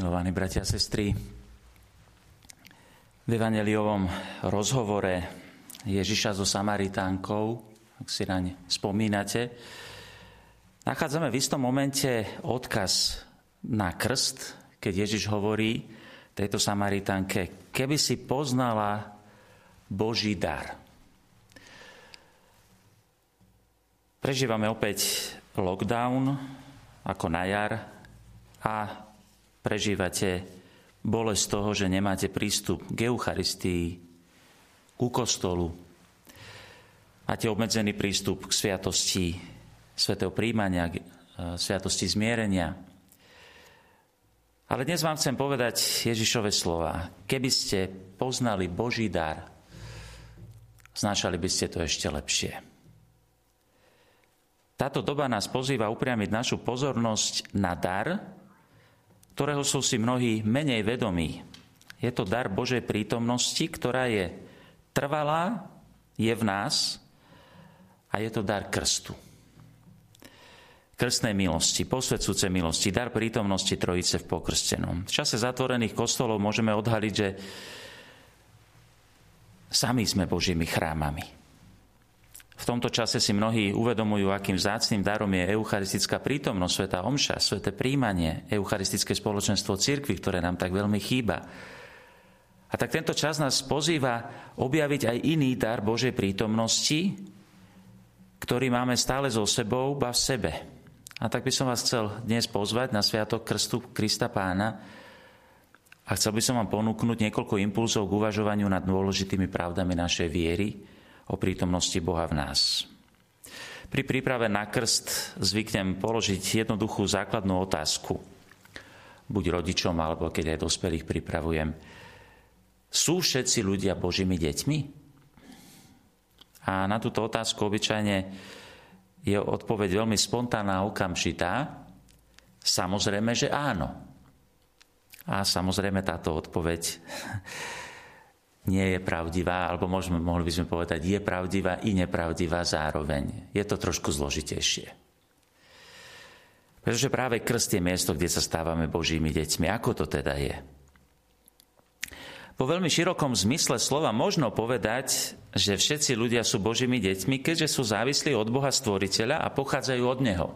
Milovaní bratia a sestry, v evangeliovom rozhovore Ježiša so Samaritánkou, ak si naň spomínate, nachádzame v istom momente odkaz na krst, keď Ježiš hovorí tejto Samaritánke, keby si poznala Boží dar. Prežívame opäť lockdown ako na jar a prežívate bolesť toho, že nemáte prístup k Eucharistii, ku kostolu, máte obmedzený prístup k sviatosti svetého príjmania, k e, sviatosti zmierenia. Ale dnes vám chcem povedať Ježišove slova. Keby ste poznali Boží dar, znášali by ste to ešte lepšie. Táto doba nás pozýva upriamiť našu pozornosť na dar, ktorého sú si mnohí menej vedomí. Je to dar Božej prítomnosti, ktorá je trvalá, je v nás a je to dar krstu. Krstnej milosti, posvedcúce milosti, dar prítomnosti Trojice v pokrstenom. V čase zatvorených kostolov môžeme odhaliť, že sami sme Božími chrámami. Tomto čase si mnohí uvedomujú, akým vzácným darom je eucharistická prítomnosť, sveta omša, sveté príjmanie, eucharistické spoločenstvo cirkvi, ktoré nám tak veľmi chýba. A tak tento čas nás pozýva objaviť aj iný dar Božej prítomnosti, ktorý máme stále so sebou, ba v sebe. A tak by som vás chcel dnes pozvať na Sviatok Krstu Krista Pána a chcel by som vám ponúknuť niekoľko impulzov k uvažovaniu nad dôležitými pravdami našej viery, o prítomnosti Boha v nás. Pri príprave na krst zvyknem položiť jednoduchú základnú otázku. Buď rodičom, alebo keď aj dospelých pripravujem. Sú všetci ľudia Božími deťmi? A na túto otázku obyčajne je odpoveď veľmi spontánna a okamžitá. Samozrejme, že áno. A samozrejme táto odpoveď nie je pravdivá, alebo môžeme, mohli by sme povedať, je pravdivá i nepravdivá zároveň. Je to trošku zložitejšie. Pretože práve krst je miesto, kde sa stávame Božími deťmi. Ako to teda je? Po veľmi širokom zmysle slova možno povedať, že všetci ľudia sú Božími deťmi, keďže sú závislí od Boha Stvoriteľa a pochádzajú od Neho.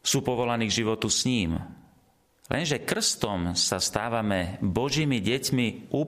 Sú povolaní k životu s ním, Lenže krstom sa stávame Božími deťmi